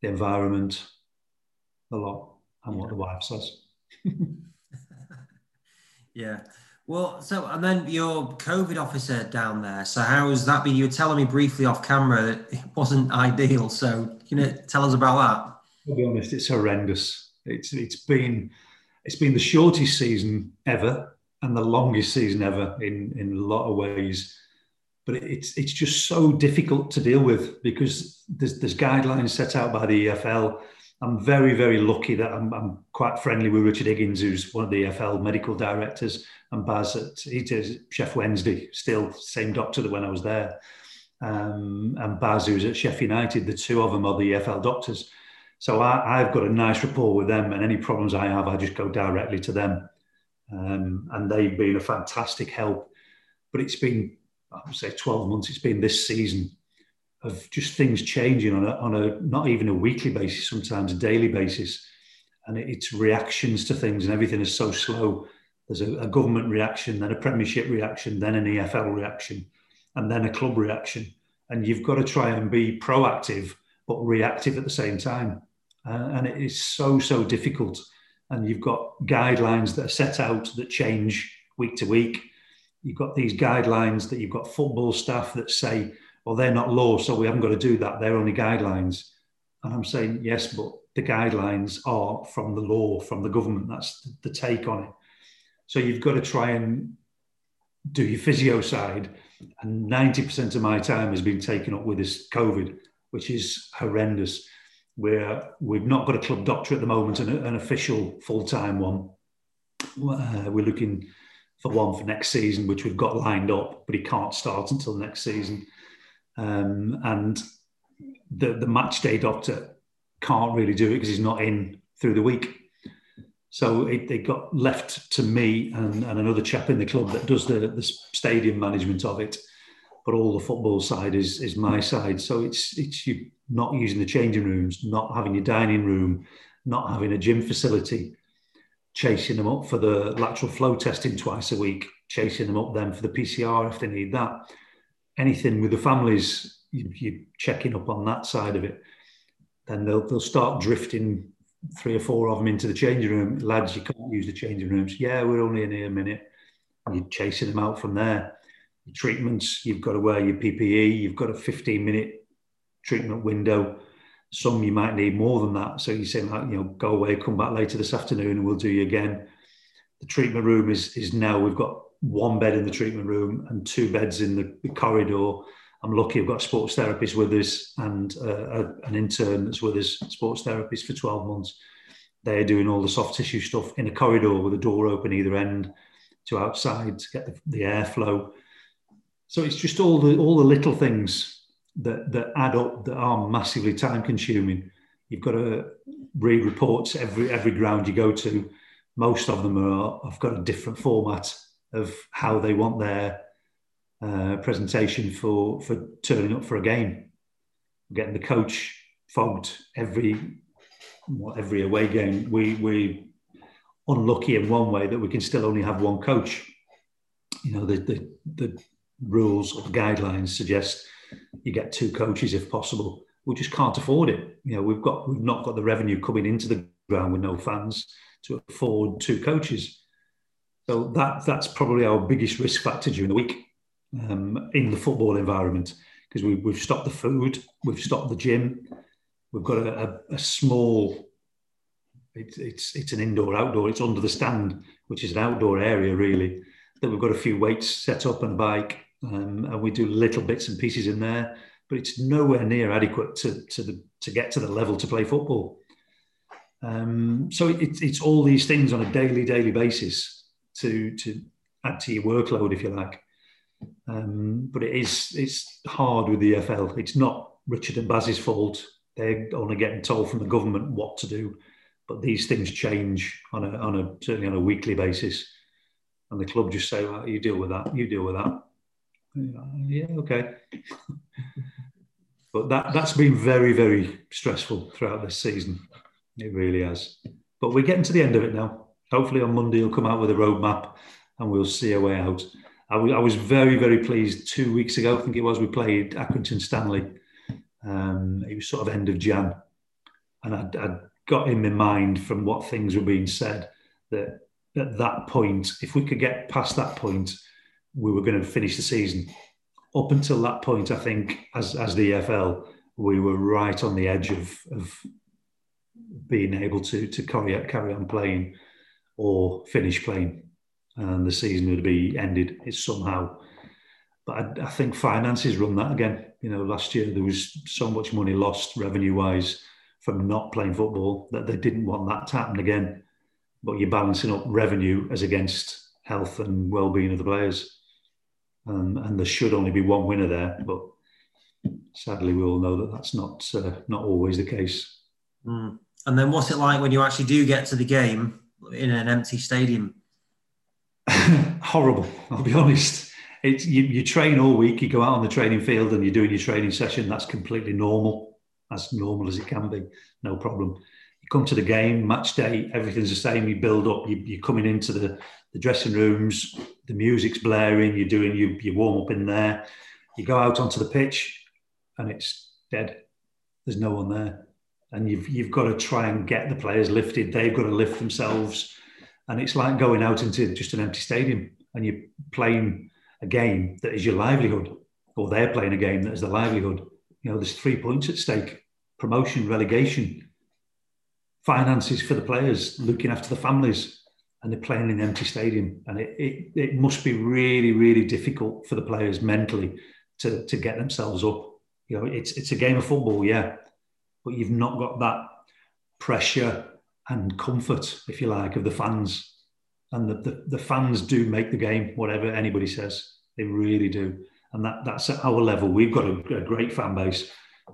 the environment, a lot, and what the wife says. yeah. Well, so and then your COVID officer down there. So how has that been? You were telling me briefly off camera that it wasn't ideal. So can you tell us about that? To be honest, it's horrendous. It's it's been it's been the shortest season ever and the longest season ever in in a lot of ways. But it's it's just so difficult to deal with because there's there's guidelines set out by the EFL I'm very, very lucky that I'm, I'm, quite friendly with Richard Higgins, who's one of the EFL medical directors, and Baz at he does Sheff Wednesday, still same doctor that when I was there, um, and Baz, who's at Sheff United. The two of them are the EFL doctors. So I, have got a nice rapport with them, and any problems I have, I just go directly to them, um, and they've been a fantastic help. But it's been, I would say, 12 months. It's been this season of just things changing on a, on a not even a weekly basis, sometimes a daily basis. And it's reactions to things, and everything is so slow. There's a, a government reaction, then a Premiership reaction, then an EFL reaction, and then a club reaction. And you've got to try and be proactive, but reactive at the same time. Uh, and it is so, so difficult. And you've got guidelines that are set out that change week to week. You've got these guidelines that you've got football staff that say, well, they're not law, so we haven't got to do that. They're only guidelines. And I'm saying, yes, but the guidelines are from the law, from the government. That's the take on it. So you've got to try and do your physio side. And 90% of my time has been taken up with this COVID, which is horrendous. Where we've not got a club doctor at the moment, and an official full time one. Uh, we're looking for one for next season, which we've got lined up, but he can't start until next season. Um, and the, the match day doctor can't really do it because he's not in through the week. So it, it got left to me and, and another chap in the club that does the, the stadium management of it. But all the football side is, is my side. So it's, it's you not using the changing rooms, not having your dining room, not having a gym facility, chasing them up for the lateral flow testing twice a week, chasing them up then for the PCR if they need that anything with the families, you, are checking up on that side of it, then they'll, they'll start drifting three or four of them into the changing room. Lads, you can't use the changing rooms. Yeah, we're only in here a minute. And you're chasing them out from there. Your treatments, you've got to wear your PPE. You've got a 15 minute treatment window. Some you might need more than that. So you're saying, like, you know, go away, come back later this afternoon and we'll do you again. The treatment room is, is now, we've got one bed in the treatment room and two beds in the, the corridor. I'm lucky I've got a sports therapist with us and uh, a, an intern that's with us, sports therapist for 12 months. They're doing all the soft tissue stuff in a corridor with a door open either end to outside to get the, the airflow. So it's just all the all the little things that that add up that are massively time consuming. You've got to read reports every every ground you go to. Most of them are have got a different format of how they want their uh, presentation for for turning up for a game. Getting the coach fogged every what, every away game. We we unlucky in one way that we can still only have one coach. You know the the, the rules or guidelines suggest you get two coaches if possible. We just can't afford it. You know we've got we've not got the revenue coming into the ground with no fans to afford two coaches. So that that's probably our biggest risk factor during the week um, in the football environment because we, we've stopped the food, we've stopped the gym, we've got a, a, a small. It's it's it's an indoor outdoor. It's under the stand, which is an outdoor area really. That we've got a few weights set up and a bike, um, and we do little bits and pieces in there. But it's nowhere near adequate to to the to get to the level to play football. Um, so it's it's all these things on a daily daily basis to to add to your workload, if you like. Um, but it is it's hard with the EFL. It's not Richard and Baz's fault. They're only getting told from the government what to do. But these things change on a, on a certainly on a weekly basis. And the club just say, well, you deal with that, you deal with that. Yeah, okay. but that, that's been very, very stressful throughout this season. It really has. But we're getting to the end of it now. Hopefully on Monday, he'll come out with a roadmap and we'll see a way out. I, w- I was very, very pleased two weeks ago, I think it was, we played Accrington Stanley. Um, it was sort of end of Jan. And I'd, I'd got in my mind from what things were being said that at that point, if we could get past that point, we were going to finish the season. Up until that point, I think, as, as the EFL, we were right on the edge of, of being able to, to carry, carry on playing or finish playing and the season would be ended somehow. But I, I, think finances run that again. You know, last year there was so much money lost revenue wise from not playing football that they didn't want that to happen again. But you're balancing up revenue as against health and well-being of the players, um, and there should only be one winner there. But sadly, we all know that that's not uh, not always the case. Mm. And then, what's it like when you actually do get to the game in an empty stadium? horrible. I'll be honest. It's you, you train all week. You go out on the training field and you're doing your training session. That's completely normal, as normal as it can be. No problem. You come to the game, match day, everything's the same. You build up. You, are coming into the, the dressing rooms. The music's blaring. You're doing you, you warm up in there. You go out onto the pitch, and it's dead. There's no one there, and you've you've got to try and get the players lifted. They've got to lift themselves and it's like going out into just an empty stadium and you're playing a game that is your livelihood, or they're playing a game that is their livelihood. You know, there's three points at stake promotion, relegation, finances for the players, looking after the families, and they're playing in an empty stadium. And it, it, it must be really, really difficult for the players mentally to, to get themselves up. You know, it's, it's a game of football, yeah, but you've not got that pressure and comfort, if you like, of the fans. And the, the, the, fans do make the game, whatever anybody says. They really do. And that, that's at our level. We've got a, a great fan base.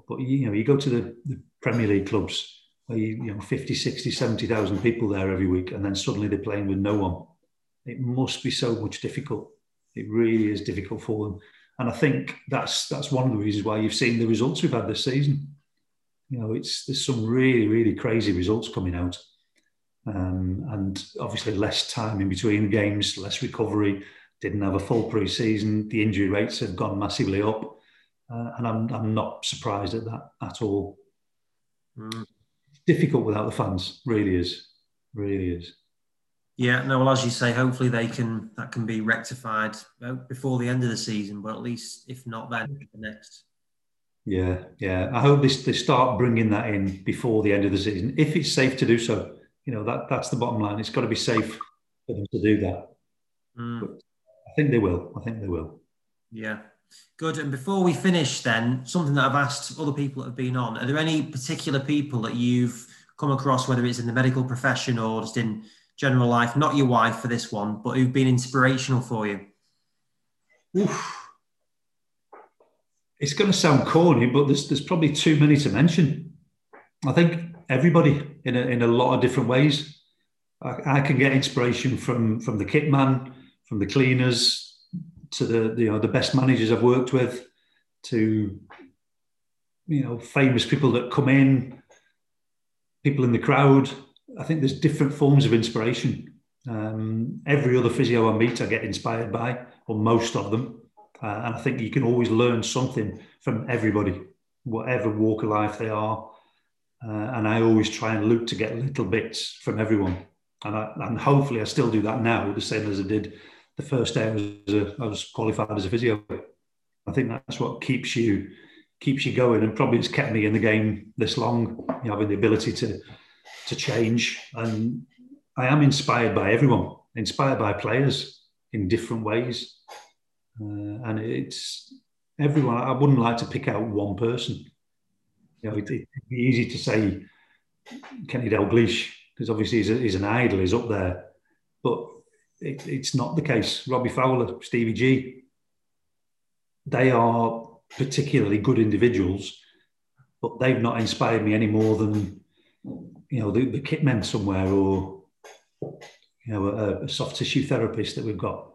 But, you know, you go to the, the Premier League clubs, you, know, 50, 60, 70,000 people there every week, and then suddenly they're playing with no one. It must be so much difficult. It really is difficult for them. And I think that's that's one of the reasons why you've seen the results we've had this season you know, it's there's some really really crazy results coming out, um, and obviously less time in between games, less recovery. Didn't have a full pre-season. The injury rates have gone massively up, uh, and I'm I'm not surprised at that at all. Mm. Difficult without the fans, really is, really is. Yeah, no. Well, as you say, hopefully they can that can be rectified before the end of the season, but at least if not, then the next. Yeah, yeah. I hope they, they start bringing that in before the end of the season, if it's safe to do so. You know, that that's the bottom line. It's got to be safe for them to do that. Mm. I think they will. I think they will. Yeah. Good. And before we finish, then, something that I've asked other people that have been on, are there any particular people that you've come across, whether it's in the medical profession or just in general life, not your wife for this one, but who've been inspirational for you? Oof it's going to sound corny, but there's there's probably too many to mention. I think everybody in a, in a lot of different ways. I, I can get inspiration from from the kit man, from the cleaners, to the, you know the best managers I've worked with, to you know famous people that come in, people in the crowd. I think there's different forms of inspiration. Um, every other physio I meet, I get inspired by, or most of them. Uh, and I think you can always learn something from everybody, whatever walk of life they are. Uh, and I always try and look to get little bits from everyone. And, I, and hopefully I still do that now, the same as I did the first day I was, a, I was qualified as a physio. I think that's what keeps you keeps you going, and probably it's kept me in the game this long. You know, having the ability to to change, and I am inspired by everyone, inspired by players in different ways, uh, and it's everyone. I wouldn't like to pick out one person. You know, it, would be easy to say Kenny Dalglish because obviously he's, a, he's, an idol, he's up there, but it, it's not the case. Robbie Fowler, Stevie G, they are particularly good individuals, but they've not inspired me any more than you know the, the kit men somewhere or you know a, a soft tissue therapist that we've got.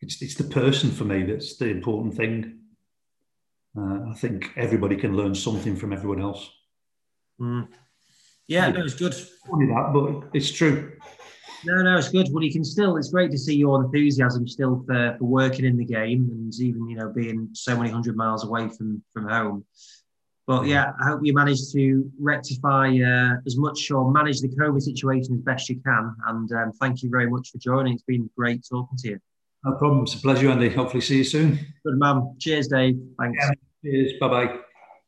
It's it's the person for me that's the important thing. Uh, I think everybody can learn something from everyone else. Mm. Yeah, no, it's good. Funny that, but it's true. No, no, it's good. Well, you can still. It's great to see your enthusiasm still for, for working in the game, and even you know being so many hundred miles away from from home. But yeah, I hope you manage to rectify uh, as much or manage the COVID situation as best you can. And um, thank you very much for joining. It's been great talking to you. No problem. It's a pleasure, Andy. Hopefully, see you soon. Good man. Cheers, Dave. Thanks. Yeah. Cheers. Bye bye.